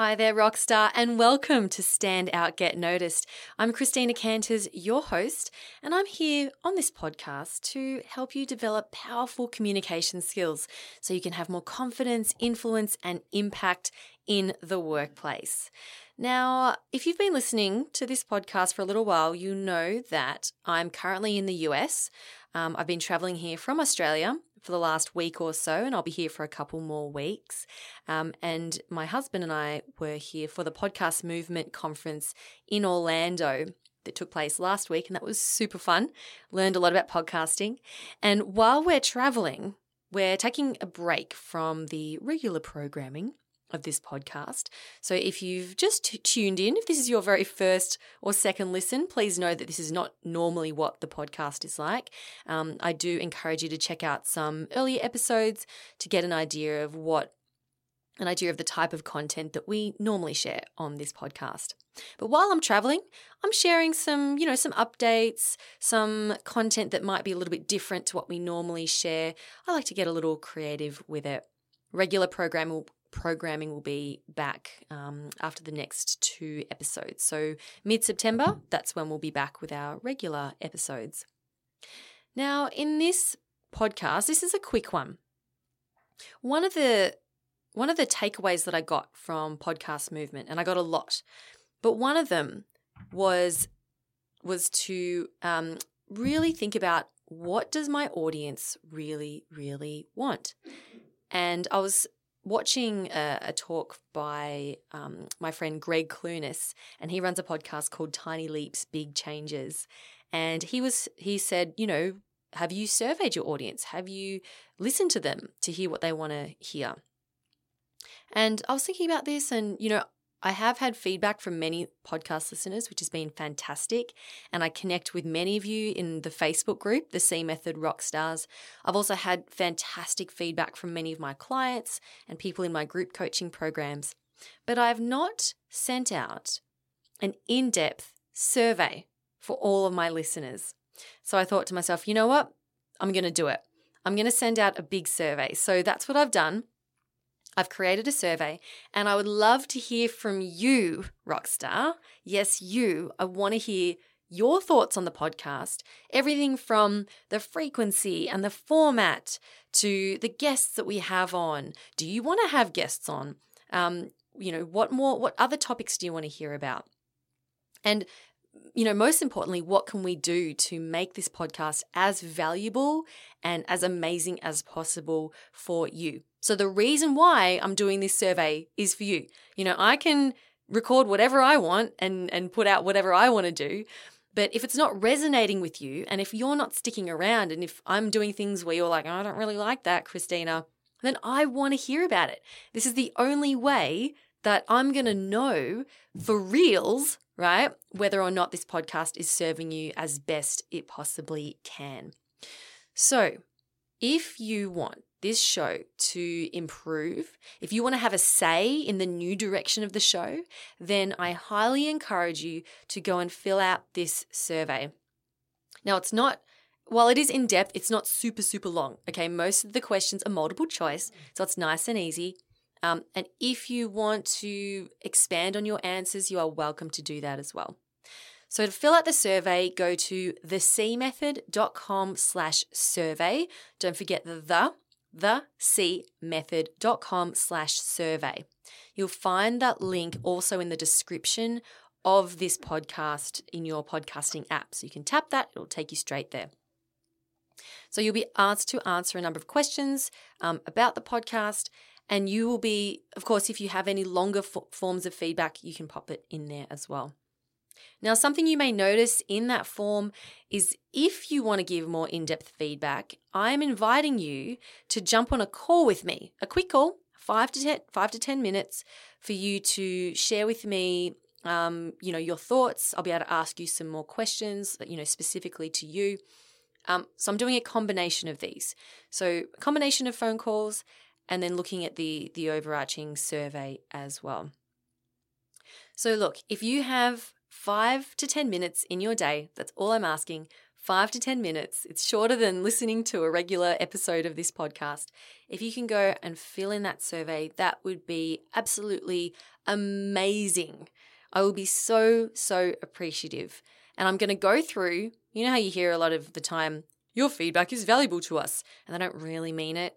Hi there, Rockstar, and welcome to Stand Out Get Noticed. I'm Christina Canters, your host, and I'm here on this podcast to help you develop powerful communication skills so you can have more confidence, influence, and impact in the workplace. Now, if you've been listening to this podcast for a little while, you know that I'm currently in the US. Um, I've been traveling here from Australia for the last week or so, and I'll be here for a couple more weeks. Um, and my husband and I were here for the Podcast Movement Conference in Orlando that took place last week, and that was super fun. Learned a lot about podcasting. And while we're traveling, we're taking a break from the regular programming of this podcast. So if you've just t- tuned in, if this is your very first or second listen, please know that this is not normally what the podcast is like. Um, I do encourage you to check out some earlier episodes to get an idea of what an idea of the type of content that we normally share on this podcast. But while I'm traveling, I'm sharing some, you know, some updates, some content that might be a little bit different to what we normally share. I like to get a little creative with it. Regular program will programming will be back um, after the next two episodes. So, mid September, that's when we'll be back with our regular episodes. Now, in this podcast, this is a quick one. One of the one of the takeaways that I got from podcast movement, and I got a lot, but one of them was was to um, really think about what does my audience really, really want. And I was watching a, a talk by um, my friend Gregg Clunis, and he runs a podcast called Tiny Leaps, Big Changes. And he was he said, you know, have you surveyed your audience? Have you listened to them to hear what they want to hear? And I was thinking about this, and you know, I have had feedback from many podcast listeners, which has been fantastic. And I connect with many of you in the Facebook group, the C Method Rockstars. I've also had fantastic feedback from many of my clients and people in my group coaching programs. But I have not sent out an in depth survey for all of my listeners. So I thought to myself, you know what? I'm going to do it. I'm going to send out a big survey. So that's what I've done. I've created a survey and I would love to hear from you, Rockstar. Yes, you. I want to hear your thoughts on the podcast. Everything from the frequency and the format to the guests that we have on. Do you want to have guests on? Um, you know, what more, what other topics do you want to hear about? And you know, most importantly, what can we do to make this podcast as valuable and as amazing as possible for you? So, the reason why I'm doing this survey is for you. You know, I can record whatever I want and, and put out whatever I want to do. But if it's not resonating with you, and if you're not sticking around, and if I'm doing things where you're like, oh, I don't really like that, Christina, then I want to hear about it. This is the only way that I'm going to know for reals, right, whether or not this podcast is serving you as best it possibly can. So, if you want this show to improve, if you want to have a say in the new direction of the show, then I highly encourage you to go and fill out this survey. Now, it's not, while it is in depth, it's not super, super long. Okay. Most of the questions are multiple choice, so it's nice and easy. Um, and if you want to expand on your answers, you are welcome to do that as well. So to fill out the survey, go to thecmethod.com slash survey. Don't forget the the, thecmethod.com slash survey. You'll find that link also in the description of this podcast in your podcasting app. So you can tap that, it'll take you straight there. So you'll be asked to answer a number of questions um, about the podcast and you will be, of course, if you have any longer f- forms of feedback, you can pop it in there as well. Now, something you may notice in that form is if you want to give more in depth feedback, I am inviting you to jump on a call with me, a quick call, five to ten, five to 10 minutes, for you to share with me. Um, you know your thoughts. I'll be able to ask you some more questions, you know, specifically to you. Um, so I'm doing a combination of these. So a combination of phone calls and then looking at the, the overarching survey as well. So, look, if you have five to 10 minutes in your day, that's all I'm asking, five to 10 minutes. It's shorter than listening to a regular episode of this podcast. If you can go and fill in that survey, that would be absolutely amazing. I will be so, so appreciative. And I'm going to go through, you know how you hear a lot of the time, your feedback is valuable to us. And I don't really mean it.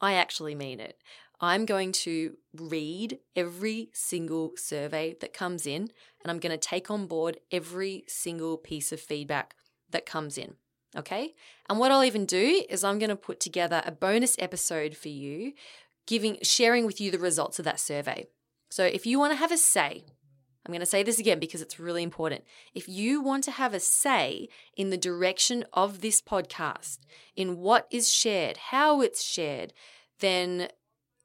I actually mean it. I'm going to read every single survey that comes in and I'm going to take on board every single piece of feedback that comes in. Okay. And what I'll even do is I'm going to put together a bonus episode for you, giving, sharing with you the results of that survey. So if you want to have a say, I'm going to say this again because it's really important. If you want to have a say in the direction of this podcast, in what is shared, how it's shared, then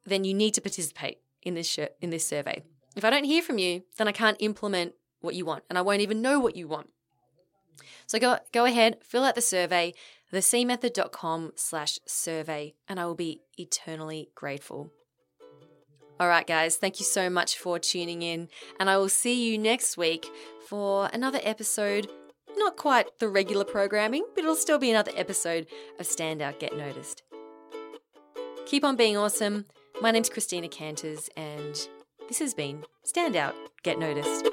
then you need to participate in this sh- in this survey. If I don't hear from you, then I can't implement what you want and I won't even know what you want. So go, go ahead, fill out the survey, thecmethod.com slash survey, and I will be eternally grateful. All right, guys, thank you so much for tuning in, and I will see you next week for another episode. Not quite the regular programming, but it'll still be another episode of Standout Get Noticed. Keep on being awesome. My name's Christina Canters, and this has been Standout Get Noticed.